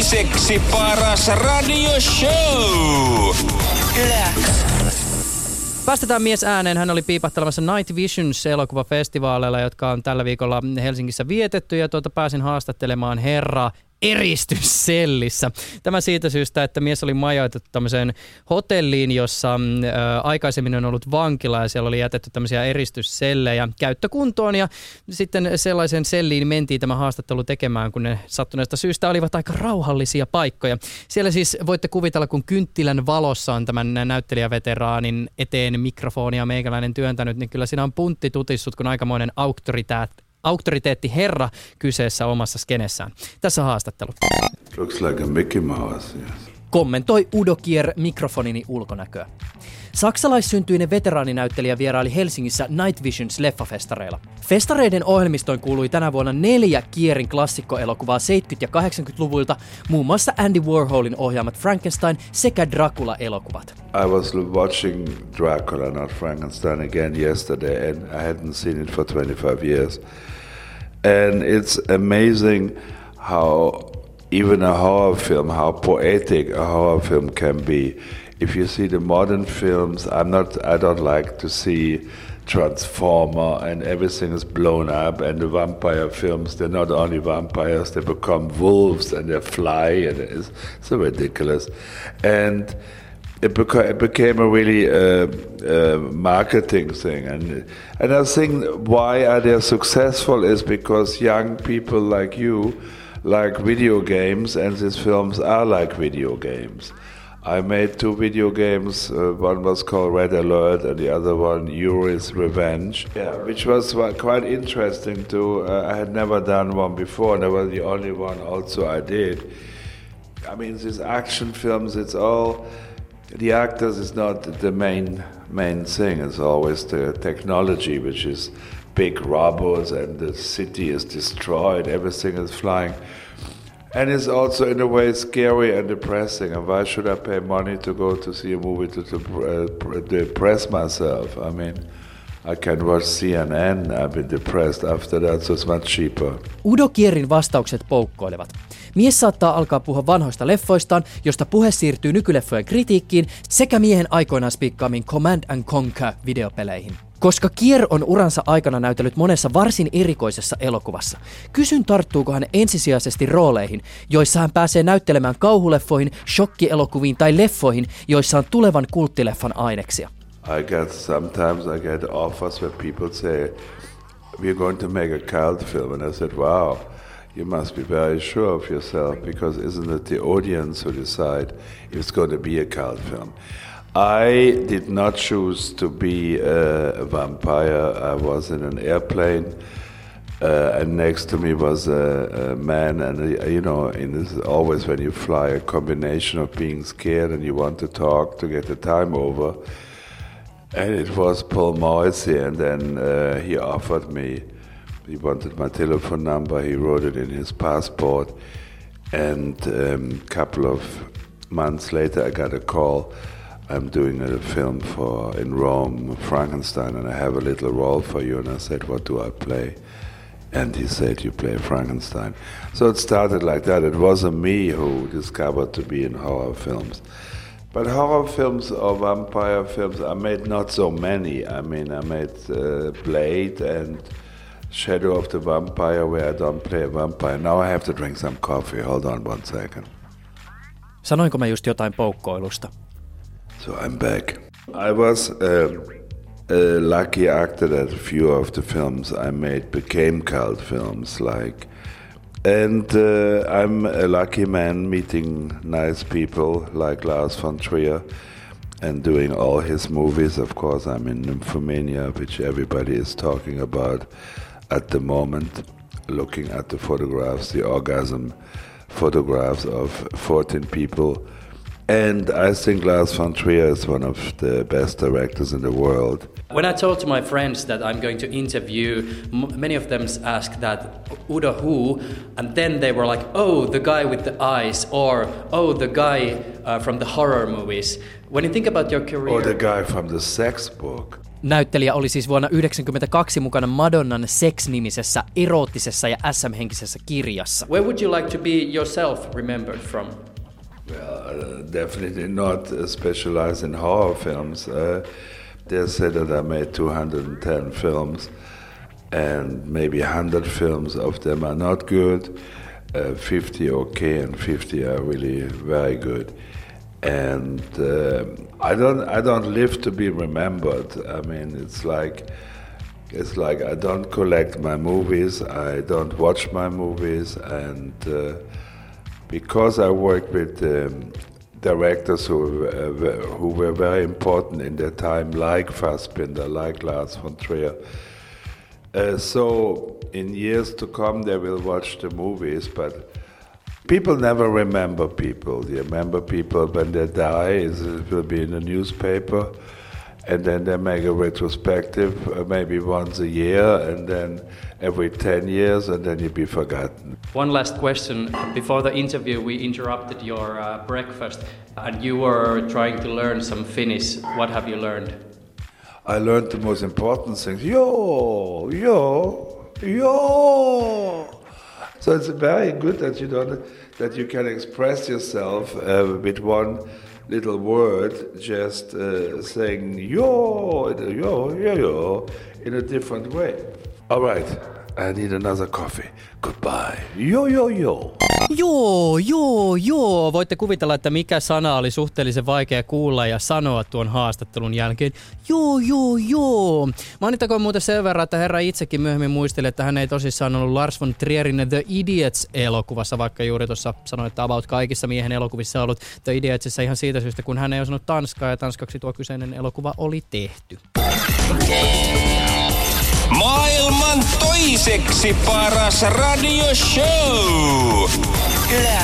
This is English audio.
toiseksi paras radioshow. Päästetään mies ääneen. Hän oli piipattelemassa Night Visions elokuvafestivaaleilla, jotka on tällä viikolla Helsingissä vietetty. Ja tuota pääsin haastattelemaan herra eristyssellissä. Tämä siitä syystä, että mies oli majoitettu tämmöiseen hotelliin, jossa ä, aikaisemmin on ollut vankila ja siellä oli jätetty tämmöisiä eristyssellejä käyttökuntoon ja sitten sellaisen selliin mentiin tämä haastattelu tekemään, kun ne sattuneesta syystä olivat aika rauhallisia paikkoja. Siellä siis voitte kuvitella, kun kynttilän valossa on tämän näyttelijäveteraanin eteen mikrofonia meikäläinen työntänyt, niin kyllä siinä on puntti tutissut, kun aikamoinen auktoriteetti auktoriteetti herra kyseessä omassa skenessään. Tässä haastattelu. Looks like a Mickey Mouse, yes. Kommentoi Udo Kier mikrofonini ulkonäköä. Saksalaissyntyinen veteraaninäyttelijä vieraili Helsingissä Night Visions leffafestareilla. Festareiden ohjelmistoin kuului tänä vuonna neljä Kierin klassikkoelokuvaa 70- ja 80-luvuilta, muun muassa Andy Warholin ohjaamat Frankenstein sekä Dracula-elokuvat. I was watching Dracula, not Frankenstein, again yesterday, and I hadn't seen it for 25 years. And it's amazing how even a horror film, how poetic a horror film can be. If you see the modern films, I'm not, I don't like to see Transformer and everything is blown up. And the vampire films, they're not only vampires, they become wolves and they fly, and it's so ridiculous. And it, beca- it became a really uh, uh, marketing thing, and and I think why are they successful is because young people like you like video games, and these films are like video games. I made two video games. Uh, one was called Red Alert, and the other one Yuri's Revenge. Yeah, which was quite interesting too. Uh, I had never done one before, and I was the only one. Also, I did. I mean, these action films, it's all the actors is not the main main thing. It's always the technology, which is big robots, and the city is destroyed. Everything is flying, and it's also in a way scary and depressing. And why should I pay money to go to see a movie to, to uh, pr- depress myself? I mean. I can watch CNN. I've been depressed after that, so it's much cheaper. Udo Kierin vastaukset poukkoilevat. Mies saattaa alkaa puhua vanhoista leffoistaan, josta puhe siirtyy nykyleffojen kritiikkiin sekä miehen aikoinaan spiikkaamiin Command and Conquer videopeleihin. Koska Kier on uransa aikana näytellyt monessa varsin erikoisessa elokuvassa, kysyn tarttuuko hän ensisijaisesti rooleihin, joissa hän pääsee näyttelemään kauhuleffoihin, shokkielokuviin tai leffoihin, joissa on tulevan kulttileffan aineksia. I get sometimes I get offers where people say, "We're going to make a cult film," and I said, "Wow, you must be very sure of yourself because isn't it the audience who decide if it's going to be a cult film?" I did not choose to be a vampire. I was in an airplane. Uh, and next to me was a, a man, and uh, you know, in this always when you fly, a combination of being scared and you want to talk to get the time over. And it was Paul Morrissey, and then uh, he offered me. He wanted my telephone number. He wrote it in his passport, and a um, couple of months later, I got a call. I'm doing a film for in Rome, Frankenstein, and I have a little role for you. And I said, "What do I play?" And he said, You play Frankenstein. So it started like that. It wasn't me who discovered to be in horror films. But horror films or vampire films, I made not so many. I mean, I made uh, Blade and Shadow of the Vampire, where I don't play a vampire. Now I have to drink some coffee. Hold on one second. Sanoinko mä just jotain poukkoilusta? So I'm back. I was uh, a lucky actor that a few of the films I made became cult films, like. And uh, I'm a lucky man meeting nice people like Lars von Trier and doing all his movies. Of course, I'm in Nymphomaniac, which everybody is talking about at the moment, looking at the photographs, the orgasm photographs of 14 people. And I think Lars von Trier is one of the best directors in the world. When I told to my friends that I'm going to interview, m- many of them asked that Udo who, and then they were like, "Oh, the guy with the eyes," or "Oh, the guy uh, from the horror movies." When you think about your career, Or the guy from the sex book. Näyttelijä oli siis vuonna 1992 mukana Madonnan Sex-nimisessä eroottisessa ja SM-henkisessä kirjassa. Where would you like to be yourself remembered from? Well, uh, definitely not specialized in horror films. Uh, they said that I made 210 films, and maybe 100 films of them are not good, uh, 50 okay, and 50 are really very good. and uh, I don't I don't live to be remembered. I mean, it's like it's like I don't collect my movies, I don't watch my movies, and uh, because I worked with um, directors who uh, who were very important in their time, like Fassbinder, like Lars von Trier. Uh, so in years to come, they will watch the movies, but People never remember people. They remember people when they die, it will be in the newspaper, and then they make a retrospective uh, maybe once a year, and then every 10 years, and then you'd be forgotten. One last question. Before the interview, we interrupted your uh, breakfast, and you were trying to learn some Finnish. What have you learned? I learned the most important things. Yo, yo, yo. So it's very good that you don't that you can express yourself uh, with one little word, just uh, saying yo, yo, yo, yo, in a different way. All right, I need another coffee. Goodbye. Joo, joo, joo. Joo, joo, joo. Voitte kuvitella, että mikä sana oli suhteellisen vaikea kuulla ja sanoa tuon haastattelun jälkeen. Joo, joo, joo. Mainittakoon muuten sen verran, että herra itsekin myöhemmin muisteli, että hän ei tosissaan ollut Lars von Trierin The Idiots-elokuvassa, vaikka juuri tuossa sanoi, että about kaikissa miehen elokuvissa ollut The Idiotsissa ihan siitä syystä, kun hän ei osannut tanskaa ja tanskaksi tuo kyseinen elokuva oli tehty. Maailman toiseksi paras radioshow. Yle